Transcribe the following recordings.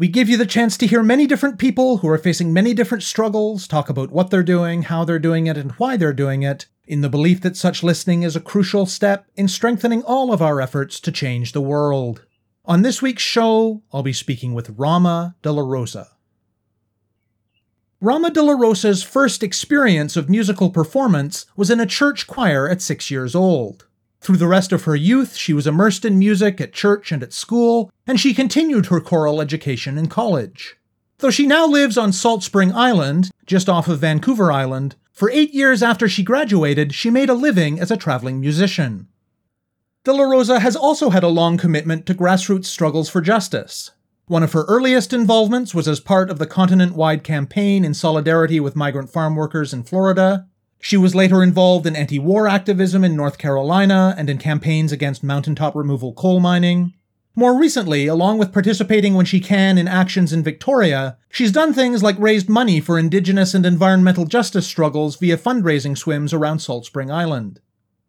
We give you the chance to hear many different people who are facing many different struggles, talk about what they're doing, how they're doing it, and why they're doing it, in the belief that such listening is a crucial step in strengthening all of our efforts to change the world. On this week's show, I'll be speaking with Rama De La Rosa. Rama De La Rosa's first experience of musical performance was in a church choir at six years old. Through the rest of her youth, she was immersed in music at church and at school, and she continued her choral education in college. Though she now lives on Salt Spring Island, just off of Vancouver Island, for eight years after she graduated, she made a living as a traveling musician. De La Rosa has also had a long commitment to grassroots struggles for justice. One of her earliest involvements was as part of the continent wide campaign in solidarity with migrant farm workers in Florida, she was later involved in anti war activism in North Carolina and in campaigns against mountaintop removal coal mining. More recently, along with participating when she can in actions in Victoria, she's done things like raised money for Indigenous and environmental justice struggles via fundraising swims around Salt Spring Island.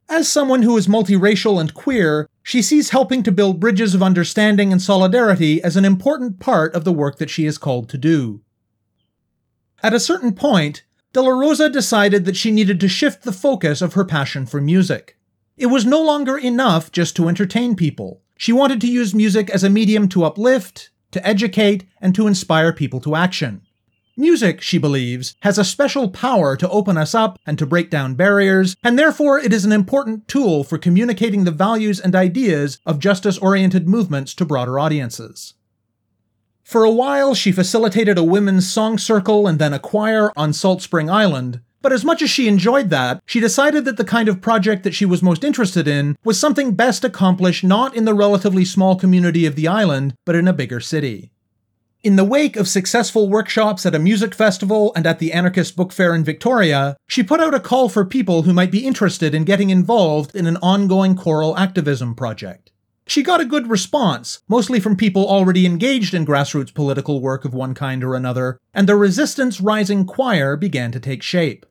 As someone who is multiracial and queer, she sees helping to build bridges of understanding and solidarity as an important part of the work that she is called to do. At a certain point, De La Rosa decided that she needed to shift the focus of her passion for music. It was no longer enough just to entertain people. She wanted to use music as a medium to uplift, to educate, and to inspire people to action. Music, she believes, has a special power to open us up and to break down barriers, and therefore it is an important tool for communicating the values and ideas of justice oriented movements to broader audiences. For a while, she facilitated a women's song circle and then a choir on Salt Spring Island, but as much as she enjoyed that, she decided that the kind of project that she was most interested in was something best accomplished not in the relatively small community of the island, but in a bigger city. In the wake of successful workshops at a music festival and at the Anarchist Book Fair in Victoria, she put out a call for people who might be interested in getting involved in an ongoing choral activism project. She got a good response, mostly from people already engaged in grassroots political work of one kind or another, and the Resistance Rising Choir began to take shape.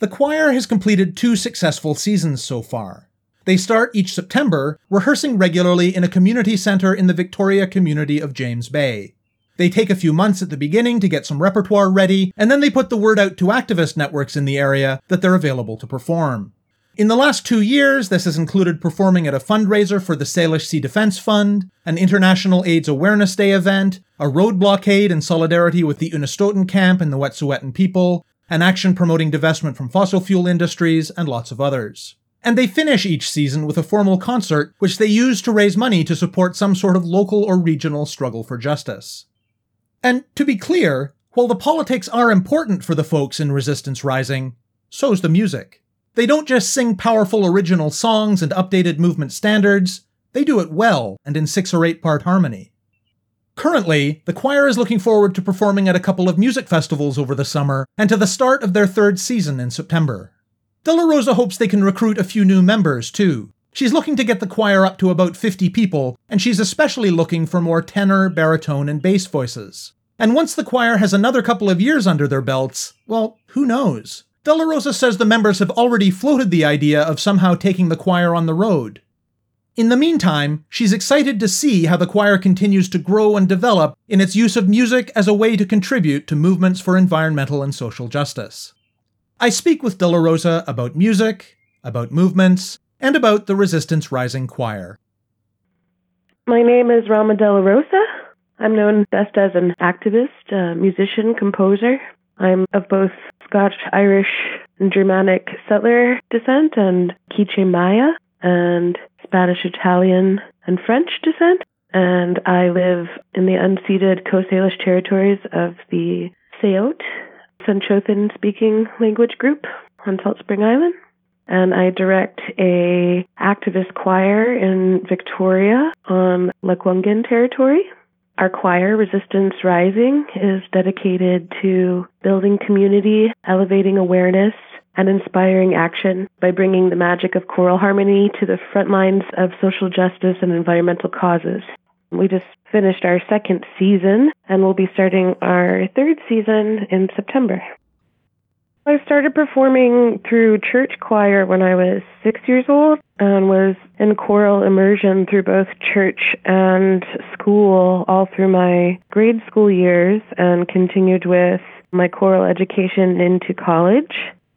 The choir has completed two successful seasons so far. They start each September, rehearsing regularly in a community centre in the Victoria community of James Bay. They take a few months at the beginning to get some repertoire ready, and then they put the word out to activist networks in the area that they're available to perform. In the last two years, this has included performing at a fundraiser for the Salish Sea Defence Fund, an International AIDS Awareness Day event, a road blockade in solidarity with the Unistoten camp and the Wet'suwet'en people, an action promoting divestment from fossil fuel industries, and lots of others. And they finish each season with a formal concert, which they use to raise money to support some sort of local or regional struggle for justice. And to be clear, while the politics are important for the folks in Resistance Rising, so's the music. They don't just sing powerful original songs and updated movement standards, they do it well and in six or eight part harmony. Currently, the choir is looking forward to performing at a couple of music festivals over the summer and to the start of their third season in September. De La Rosa hopes they can recruit a few new members, too. She's looking to get the choir up to about 50 people, and she's especially looking for more tenor, baritone, and bass voices. And once the choir has another couple of years under their belts, well, who knows? De La Rosa says the members have already floated the idea of somehow taking the choir on the road. In the meantime, she's excited to see how the choir continues to grow and develop in its use of music as a way to contribute to movements for environmental and social justice. I speak with De La Rosa about music, about movements, and about the Resistance Rising Choir. My name is Rama De La Rosa. I'm known best as an activist, musician, composer. I'm of both Scotch, Irish, and Germanic settler descent and Quiche Maya and Spanish, Italian, and French descent. And I live in the unceded Coast Salish territories of the Sayote, Senchothan speaking language group on Salt Spring Island. And I direct a activist choir in Victoria on Lekwungen territory. Our choir, Resistance Rising, is dedicated to building community, elevating awareness, and inspiring action by bringing the magic of choral harmony to the front lines of social justice and environmental causes. We just finished our second season and we'll be starting our third season in September. I started performing through church choir when I was six years old and was in choral immersion through both church and school all through my grade school years and continued with my choral education into college.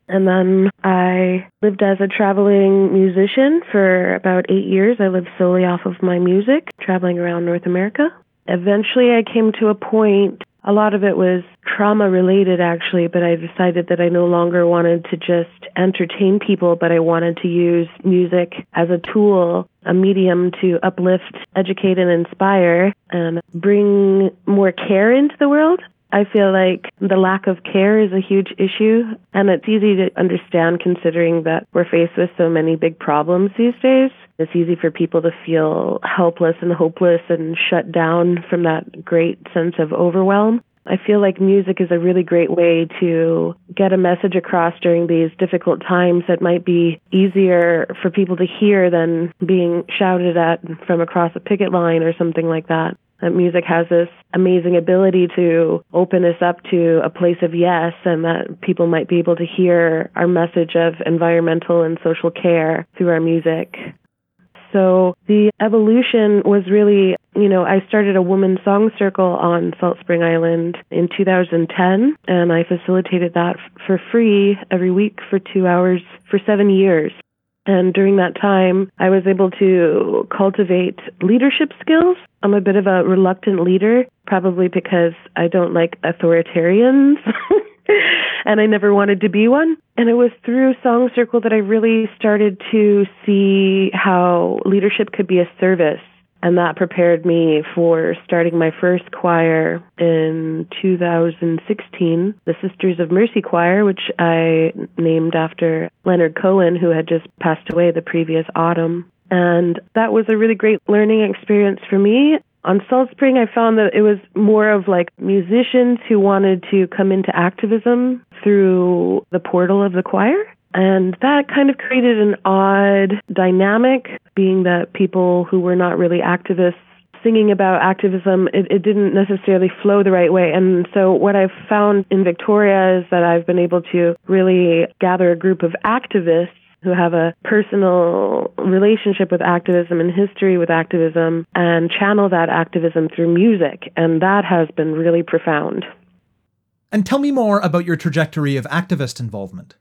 And then I lived as a traveling musician for about eight years. I lived solely off of my music, traveling around North America. Eventually, I came to a point, a lot of it was trauma related actually, but I decided that I no longer wanted to just entertain people, but I wanted to use music as a tool, a medium to uplift, educate, and inspire, and bring more care into the world. I feel like the lack of care is a huge issue, and it's easy to understand considering that we're faced with so many big problems these days. It's easy for people to feel helpless and hopeless and shut down from that great sense of overwhelm. I feel like music is a really great way to get a message across during these difficult times that might be easier for people to hear than being shouted at from across a picket line or something like that that music has this amazing ability to open us up to a place of yes and that people might be able to hear our message of environmental and social care through our music. So the evolution was really, you know, I started a women's song circle on Salt Spring Island in 2010 and I facilitated that for free every week for 2 hours for 7 years. And during that time, I was able to cultivate leadership skills. I'm a bit of a reluctant leader, probably because I don't like authoritarians. and I never wanted to be one. And it was through Song Circle that I really started to see how leadership could be a service and that prepared me for starting my first choir in 2016, the Sisters of Mercy Choir, which I named after Leonard Cohen, who had just passed away the previous autumn. And that was a really great learning experience for me. On Salt Spring, I found that it was more of like musicians who wanted to come into activism through the portal of the choir. And that kind of created an odd dynamic, being that people who were not really activists singing about activism, it, it, didn't necessarily flow the right way. And so, what I've found in Victoria is that I've been able to really gather a group of activists who have a personal relationship with activism and history with activism and channel that activism through music. And that has been really profound. And tell me more about your trajectory of activist involvement.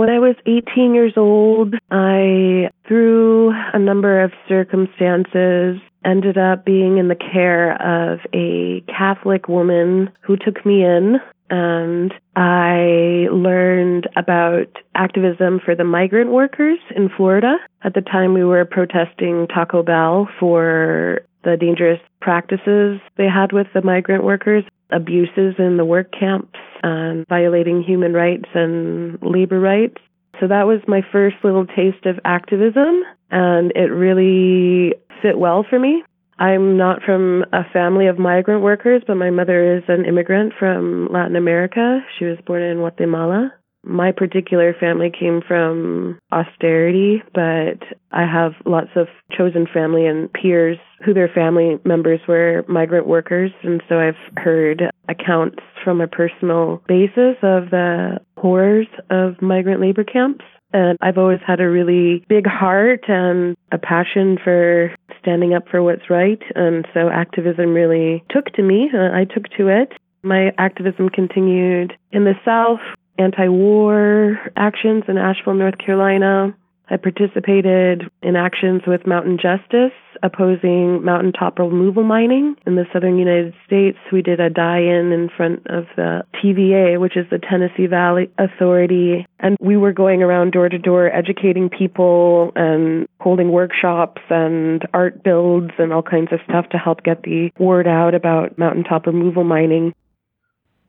When I was 18 years old, I, through a number of circumstances, ended up being in the care of a Catholic woman who took me in. And I learned about activism for the migrant workers in Florida. At the time, we were protesting Taco Bell for the dangerous practices they had with the migrant workers, abuses in the work camps, and violating human rights and labor rights. So that was my first little taste of activism, and it really fit well for me. I'm not from a family of migrant workers, but my mother is an immigrant from Latin America. She was born in Guatemala. My particular family came from austerity, but I have lots of chosen family and peers who their family members were migrant workers. And so I've heard accounts from a personal basis of the horrors of migrant labor camps. And I've always had a really big heart and a passion for standing up for what's right. And so activism really took to me. Uh, I took to it. My activism continued in the South anti war actions in Asheville, North Carolina. I participated in actions with Mountain Justice opposing mountaintop removal mining in the southern United States. We did a die in in front of the TVA, which is the Tennessee Valley Authority. And we were going around door to door educating people and holding workshops and art builds and all kinds of stuff to help get the word out about mountaintop removal mining.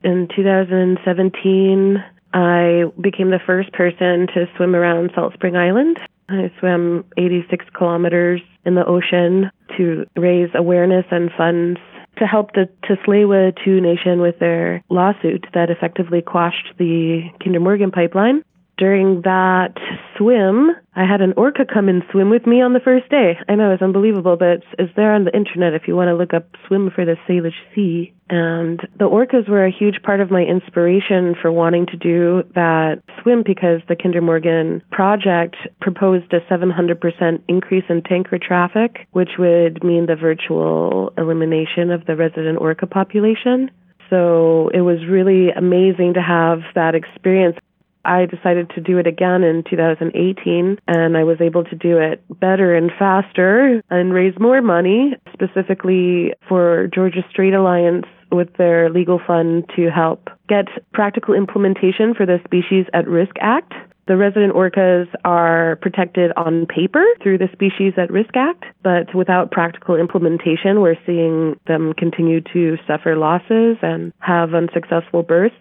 In 2017, I became the first person to swim around Salt Spring Island. I swam 86 kilometers in the ocean to raise awareness and funds to help the Tsleil-Waututh Nation with their lawsuit that effectively quashed the Kinder Morgan pipeline during that swim, I had an orca come and swim with me on the first day. I know it's unbelievable, but it's, it's there on the internet if you want to look up swim for the Salish Sea. And the orcas were a huge part of my inspiration for wanting to do that swim because the Kinder Morgan project proposed a 700% increase in tanker traffic, which would mean the virtual elimination of the resident orca population. So it was really amazing to have that experience. I decided to do it again in 2018, and I was able to do it better and faster and raise more money, specifically for Georgia Strait Alliance with their legal fund to help get practical implementation for the Species at Risk Act. The resident orcas are protected on paper through the Species at Risk Act, but without practical implementation, we're seeing them continue to suffer losses and have unsuccessful births.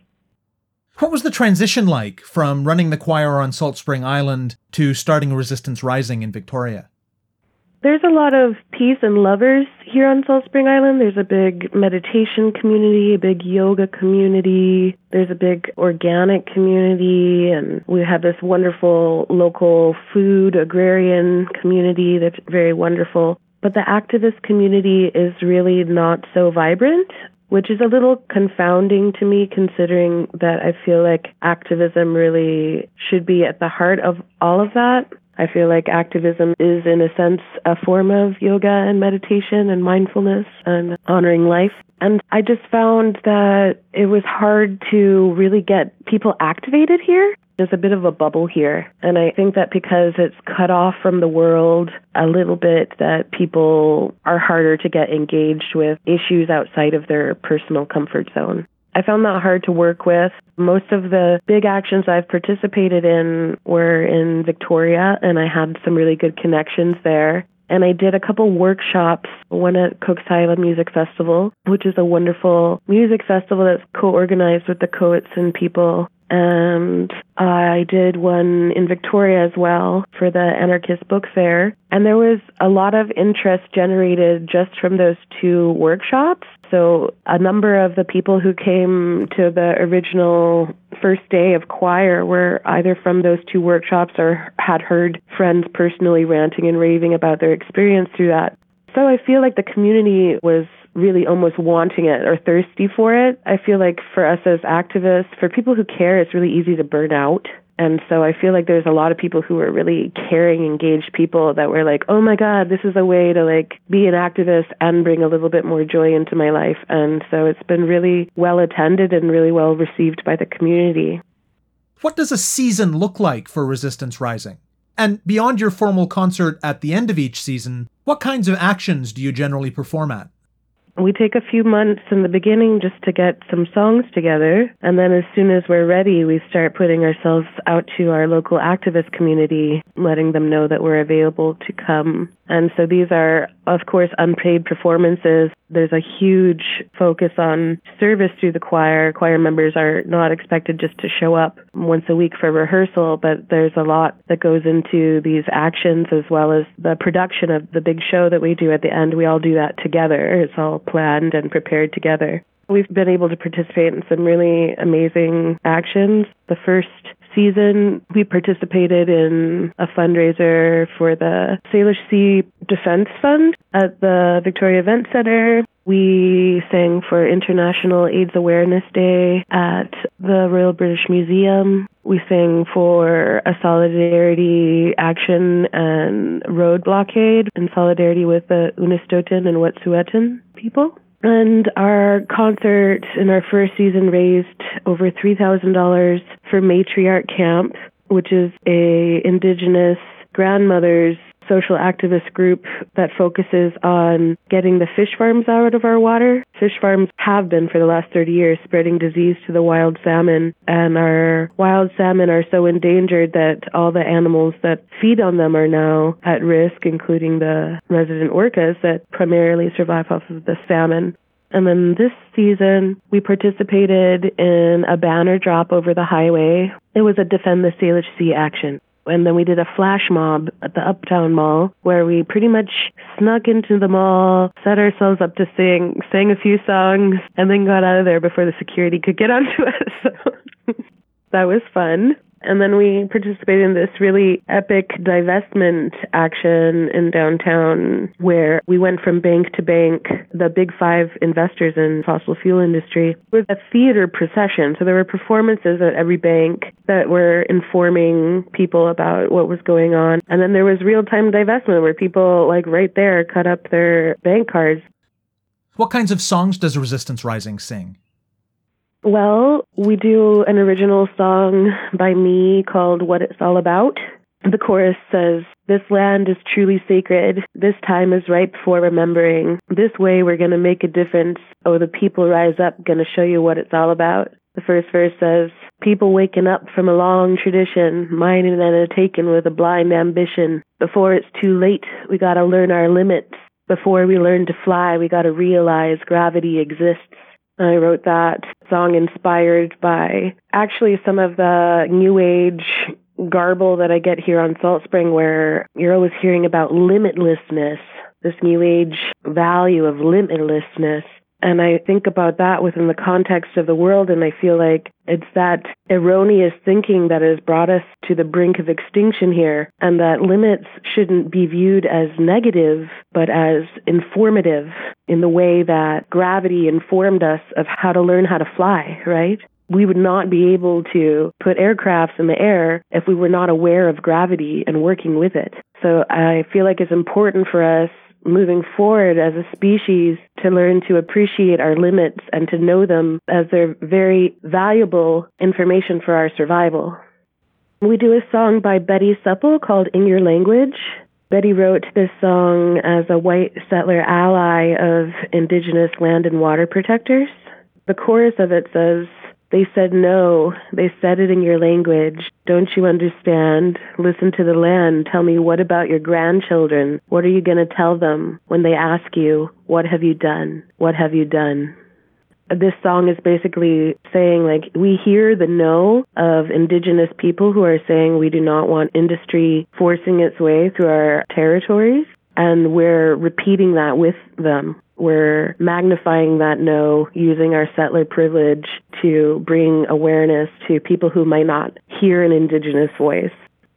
What was the transition like from running the choir on Salt Spring Island to starting a Resistance Rising in Victoria? There's a lot of peace and lovers here on Salt Spring Island. There's a big meditation community, a big yoga community. There's a big organic community, and we have this wonderful local food agrarian community that's very wonderful. But the activist community is really not so vibrant which is a little confounding to me considering that I feel like activism really should be at the heart of all of that. I feel like activism is, in a sense, a form of yoga and meditation and mindfulness and honoring life. And I just found that it was hard to really get people activated here. There's a bit of a bubble here. And I think that because it's cut off from the world a little bit, that people are harder to get engaged with issues outside of their personal comfort zone. I found that hard to work with. Most of the big actions I've participated in were in Victoria, and I had some really good connections there. And I did a couple workshops, one at Highland Music Festival, which is a wonderful music festival that's co organized with the Coetzin people and I did one in Victoria as well for the Anarchist Book Fair. And there was a lot of interest generated just from those two workshops. So a number of the people who came to the original first day of choir were either from those two workshops or had heard friends personally ranting and raving about their experience through that. So I feel like the community was really almost wanting it or thirsty for it. I feel like for us as activists, for people who care, it's really easy to burn out. And so I feel like there's a lot of people who are really caring, engaged people that were like, oh my God, this is a way to like be an activist and bring a little bit more joy into my life. And so it's been really well attended and really well received by the community. What does a season look like for Resistance Rising? And beyond your formal concert at the end of each season, what kinds of actions do you generally perform at? We take a few months in the beginning just to get some songs together, and then as soon as we're ready, we start putting ourselves out to our local activist community, letting them know that we're available to come. And so these are, of course, unpaid performances. There's a huge focus on service through the choir. Choir members are not expected just to show up once a week for rehearsal, but there's a lot that goes into these actions as well as the production of the big show that we do at the end. We all do that together. It's all planned and prepared together. We've been able to participate in some really amazing actions. The first season, we participated in a fundraiser for the Salish Sea Defense Fund at the Victoria Event Center. We sang for International AIDS Awareness Day at the Royal British Museum. We sang for a solidarity action and road blockade in solidarity with the Unistoten and Wet'suwet'en people. And our concert in our first season raised over $3,000 for Matriarch Camp, which is a indigenous grandmother's social activist group that focuses on getting the fish farms out of our water. Fish farms have been for the last 30 years spreading disease to the wild salmon, and our wild salmon are so endangered that all the animals that feed on them are now at risk, including the resident orcas that primarily survive off of the salmon. And then this season, we participated in a banner drop over the highway. It was a Defend the Salish Sea action And then we did a flash mob at the Uptown Mall where we pretty much snuck into the mall, set ourselves up to sing, sang a few songs, and then got out of there before the security could get onto us. that was fun. And then we participated in this really epic divestment action in downtown where we went from bank to bank, the big five investors in fossil fuel industry, with a theater procession. So there were performances at every bank that were informing people about what was going on. And then there was real time divestment where people like right there cut up their bank cards. What kinds of songs does Resistance Rising sing? Well, we do an original song by me called What It's All About. The chorus says, This land is truly sacred. This time is ripe for remembering. This way we're going to make a difference. Oh, the people rise up, going to show you what it's all about. The first verse says, People waking up from a long tradition, minded and taken with a blind ambition. Before it's too late, we gotta learn our limits. Before we learn to fly, we gotta realize gravity exists. I wrote that song inspired by actually some of the new age garble that I get here on Salt Spring, where you're always hearing about limitlessness, this new age value of limitlessness. And I think about that within the context of the world, and I feel like it's that erroneous thinking that has brought us to the brink of extinction here, and that limits shouldn't be viewed as negative, but as informative in the way that gravity informed us of how to learn how to fly, right? We would not be able to put aircrafts in the air if we were not aware of gravity and working with it. So I feel like it's important for us moving forward as a species to learn to appreciate our limits and to know them as they're very valuable information for our survival. We do a song by Betty Supple called In Your Language. Betty wrote this song as a white settler ally of indigenous land and water protectors. The chorus of it says, they said no. They said it in your language. Don't you understand? Listen to the land. Tell me what about your grandchildren? What are you going to tell them when they ask you, What have you done? What have you done? This song is basically saying, like, we hear the no of indigenous people who are saying we do not want industry forcing its way through our territories. And we're repeating that with them. We're magnifying that no using our settler privilege to bring awareness to people who might not hear an Indigenous voice.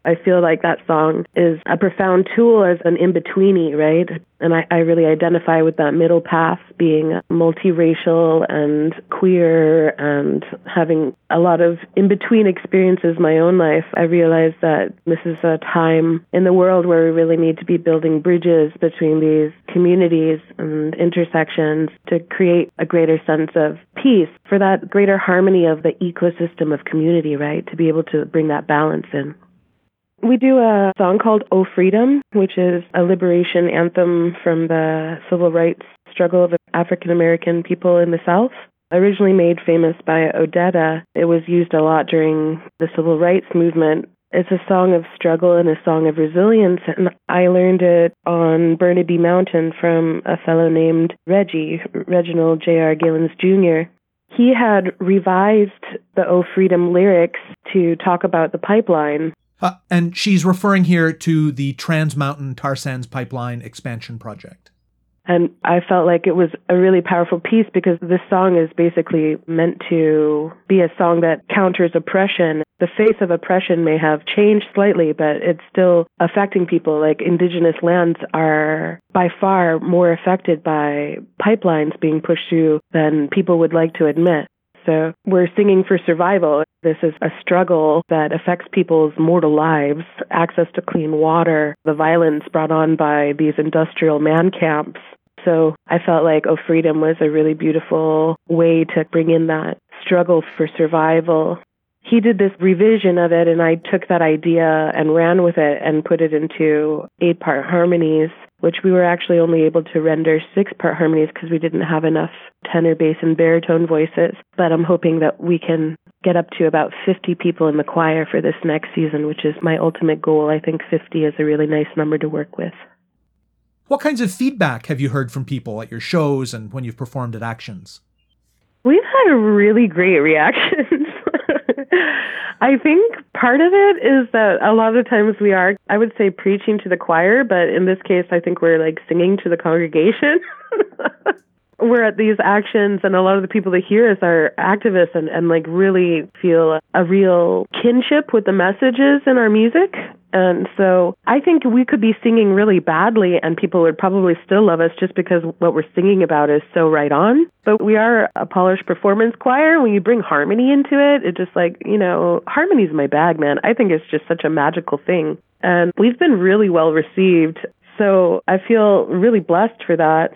I feel like that song is a profound tool as an in betweeny, right? And I, I really identify with that middle path being multiracial and queer and having a lot of in between experiences my own life. I realize that this is a time in the world where we really need to be building bridges between these communities and intersections to create a greater sense of peace for that greater harmony of the ecosystem of community, right? To be able to bring that balance in. We do a song called Oh Freedom, which is a liberation anthem from the civil rights struggle of African American people in the South. Originally made famous by Odetta, it was used a lot during the civil rights movement. It's a song of struggle and a song of resilience, and I learned it on Burnaby Mountain from a fellow named Reggie, Reginald J.R. Gillens Jr. He had revised the Oh Freedom lyrics to talk about the pipeline uh, and she's referring here to the Trans Mountain Tar Sands Pipeline expansion project. And I felt like it was a really powerful piece because this song is basically meant to be a song that counters oppression. The face of oppression may have changed slightly, but it's still affecting people. Like indigenous lands are by far more affected by pipelines being pushed through than people would like to admit. So we're singing for survival. This is a struggle that affects people's mortal lives, access to clean water, the violence brought on by these industrial man camps. So I felt like Oh Freedom was a really beautiful way to bring in that struggle for survival. He did this revision of it, and I took that idea and ran with it and put it into eight part harmonies which we were actually only able to render six part harmonies because we didn't have enough tenor, bass, and baritone voices. But I'm hoping that we can get up to about 50 people in the choir for this next season, which is my ultimate goal. I think 50 is a really nice number to work with. What kinds of feedback have you heard from people at your shows and when you've performed at actions? We've had really great reactions. I think part of it is that a lot of times we are, I would say, preaching to the choir, but in this case, I think we're like singing to the congregation. we're at these actions and a lot of the people that hear us are activists and, and like really feel a real kinship with the messages in our music. And so I think we could be singing really badly and people would probably still love us just because what we're singing about is so right on. But we are a polished performance choir. When you bring harmony into it, it just like, you know, harmony's my bag, man. I think it's just such a magical thing. And we've been really well received. So I feel really blessed for that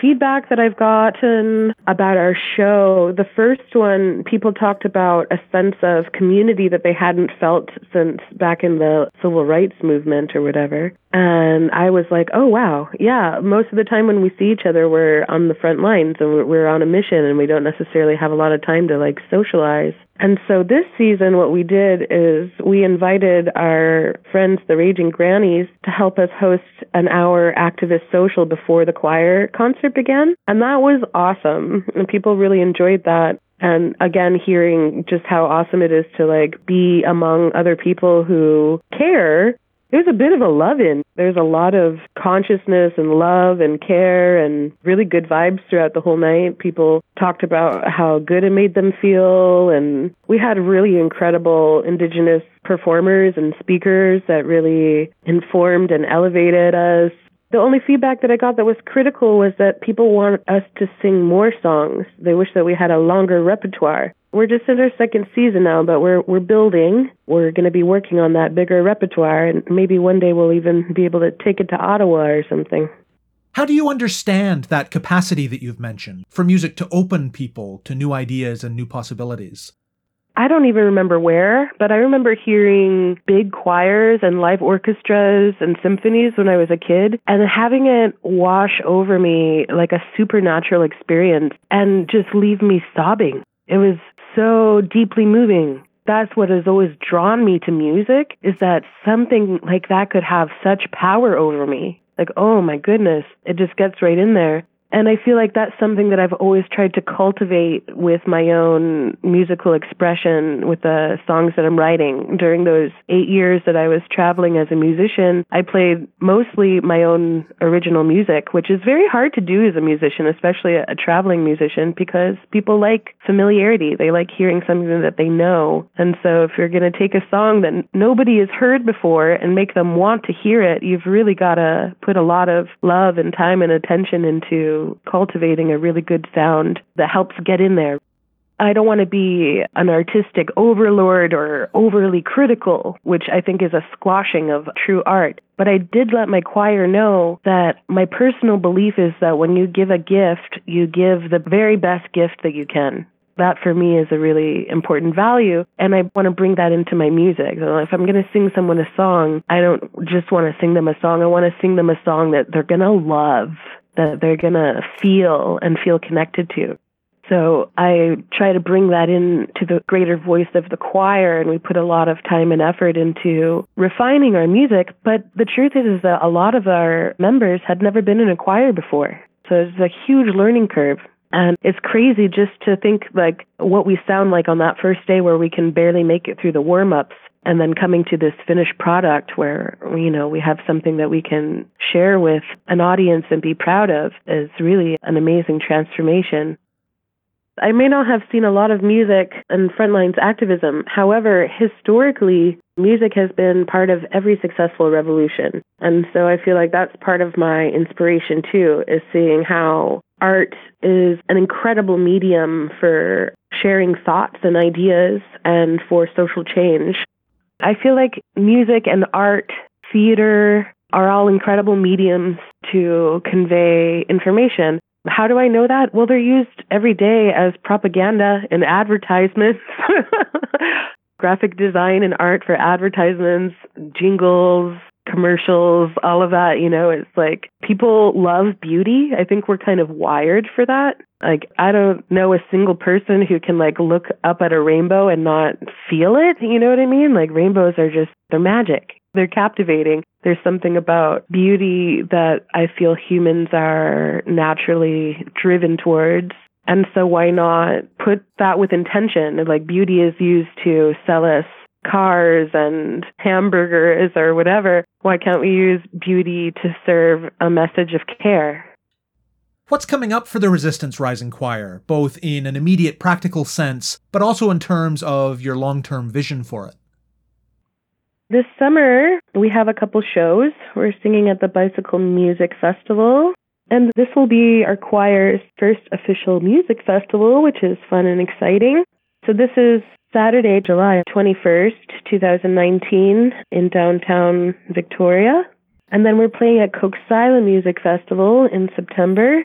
feedback that I've gotten about our show, the first one, people talked about a sense of community that they hadn't felt since back in the civil rights movement or whatever. And I was like, oh, wow. Yeah, most of the time when we see each other, we're on the front lines and we're on a mission and we don't necessarily have a lot of time to like socialize. And so this season, what we did is we invited our friends, the Raging Grannies, to help us host an hour activist social before the choir concert began. And that was awesome. And people really enjoyed that. And again, hearing just how awesome it is to like be among other people who care there's a bit of a love in. There's a lot of consciousness and love and care and really good vibes throughout the whole night. People talked about how good it made them feel. And we had really incredible Indigenous performers and speakers that really informed and elevated us. The only feedback that I got that was critical was that people want us to sing more songs. They wish that we had a longer repertoire. We're just in our second season now, but we're we're building. We're going to be working on that bigger repertoire, and maybe one day we'll even be able to take it to Ottawa or something. How do you understand that capacity that you've mentioned for music to open people to new ideas and new possibilities? I don't even remember where, but I remember hearing big choirs and live orchestras and symphonies when I was a kid and having it wash over me like a supernatural experience and just leave me sobbing. It was so deeply moving. That's what has always drawn me to music is that something like that could have such power over me. Like, oh my goodness, it just gets right in there. And I feel like that's something that I've always tried to cultivate with my own musical expression with the songs that I'm writing. During those eight years that I was traveling as a musician, I played mostly my own original music, which is very hard to do as a musician, especially a, a traveling musician, because people like familiarity. They like hearing something that they know. And so if you're going to take a song that nobody has heard before and make them want to hear it, you've really got to put a lot of love and time and attention into cultivating a really good sound that helps get in there. I don't want to be an artistic overlord or overly critical, which I think is a squashing of true art. But I did let my choir know that my personal belief is that when you give a gift, you give the very best gift that you can. That for me is a really important value, and I want to bring that into my music. So if I'm going to sing someone a song, I don't just want to sing them a song. I want to sing them a song that they're going to love that they're going to feel and feel connected to. So I try to bring that in to the greater voice of the choir and we put a lot of time and effort into refining our music. But the truth is, is that a lot of our members had never been in a choir before. So it's a huge learning curve. And it's crazy just to think like what we sound like on that first day where we can barely make it through the warm ups and then coming to this finished product where you know we have something that we can share with an audience and be proud of is really an amazing transformation I may not have seen a lot of music and frontlines activism. However, historically, music has been part of every successful revolution. And so I feel like that's part of my inspiration too, is seeing how art is an incredible medium for sharing thoughts and ideas and for social change. I feel like music and art, theater are all incredible mediums to convey information. How do I know that? Well, they're used every day as propaganda and advertisements. Graphic design and art for advertisements, jingles, commercials, all of that, you know, it's like people love beauty. I think we're kind of wired for that. Like I don't know a single person who can like look up at a rainbow and not feel it, you know what I mean? Like rainbows are just they're magic. They're captivating. There's something about beauty that I feel humans are naturally driven towards. And so why not put that with intention? Like beauty is used to sell us cars and hamburgers or whatever, why can't we use beauty to serve a message of care? What's coming up for the Resistance Rising Choir, both in an immediate practical sense, but also in terms of your long term vision for it? This summer, we have a couple shows. We're singing at the Bicycle Music Festival, and this will be our choir's first official music festival, which is fun and exciting. So, this is Saturday, July 21st, 2019, in downtown Victoria. And then we're playing at Coquesila Music Festival in September.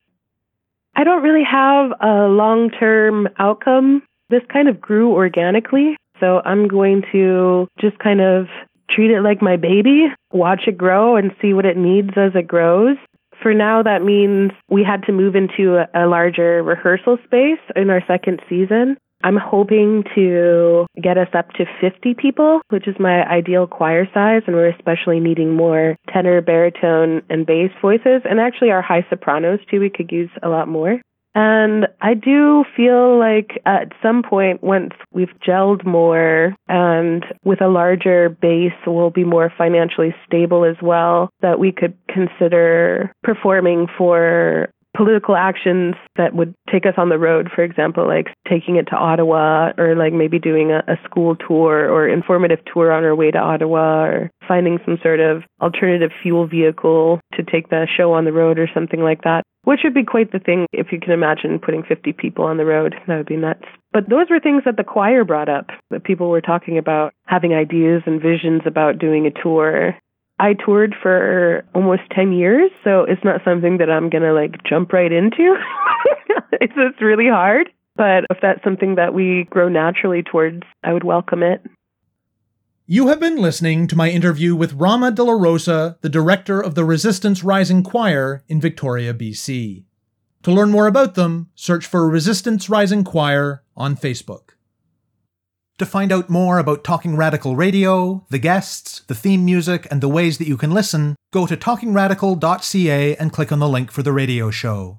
I don't really have a long term outcome. This kind of grew organically. So I'm going to just kind of treat it like my baby, watch it grow and see what it needs as it grows. For now, that means we had to move into a, larger rehearsal space in our second season. I'm hoping to get us up to 50 people, which is my ideal choir size, and we're especially needing more tenor, baritone, and bass voices, and actually our high sopranos too. We could use a lot more. And I do feel like at some point, once we've gelled more and with a larger base, we'll be more financially stable as well, that we could consider performing for political actions that would take us on the road, for example, like taking it to Ottawa or like maybe doing a, a, school tour or informative tour on our way to Ottawa or finding some sort of alternative fuel vehicle to take the show on the road or something like that. Which would be quite the thing if you can imagine putting 50 people on the road. That would be nuts. But those were things that the choir brought up, that people were talking about having ideas and visions about doing a tour. I toured for almost 10 years, so it's not something that I'm going to like jump right into. it's, it's really hard. But if that's something that we grow naturally towards, I would welcome it. You have been listening to my interview with Rama De La Rosa, the director of the Resistance Rising Choir in Victoria, BC. To learn more about them, search for Resistance Rising Choir on Facebook. To find out more about Talking Radical Radio, the guests, the theme music, and the ways that you can listen, go to talkingradical.ca and click on the link for the radio show.